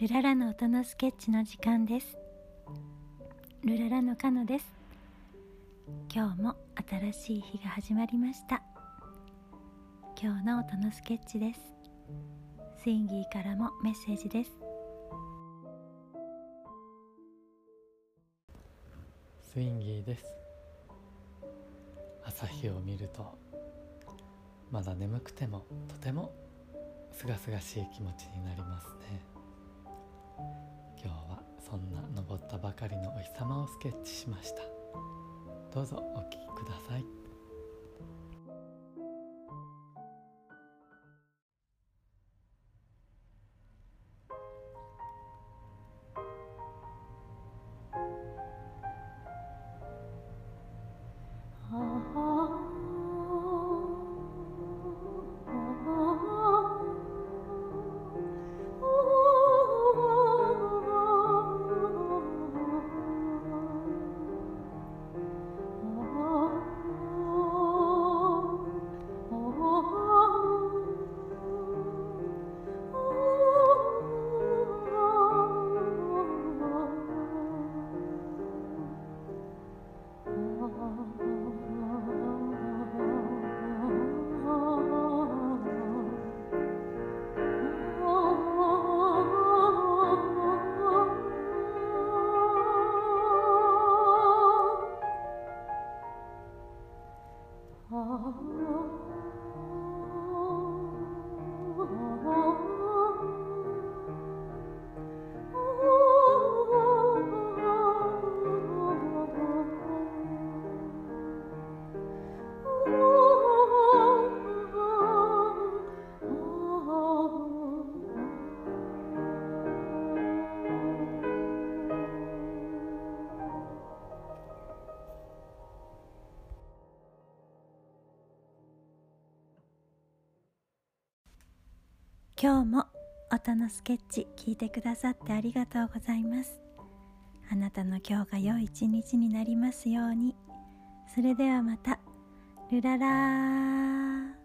ルララの音のスケッチの時間です。ルララのカノです。今日も新しい日が始まりました。今日の音のスケッチです。スインギーからもメッセージです。スインギーです。朝日を見るとまだ眠くてもとてもすがすがしい気持ちになりますね。今日はそんな登ったばかりのお日様をスケッチしました。どうぞお聴きください。Oh. 今日も音のスケッチ聞いてくださってありがとうございます。あなたの今日が良い一日になりますように。それではまた。ルララー。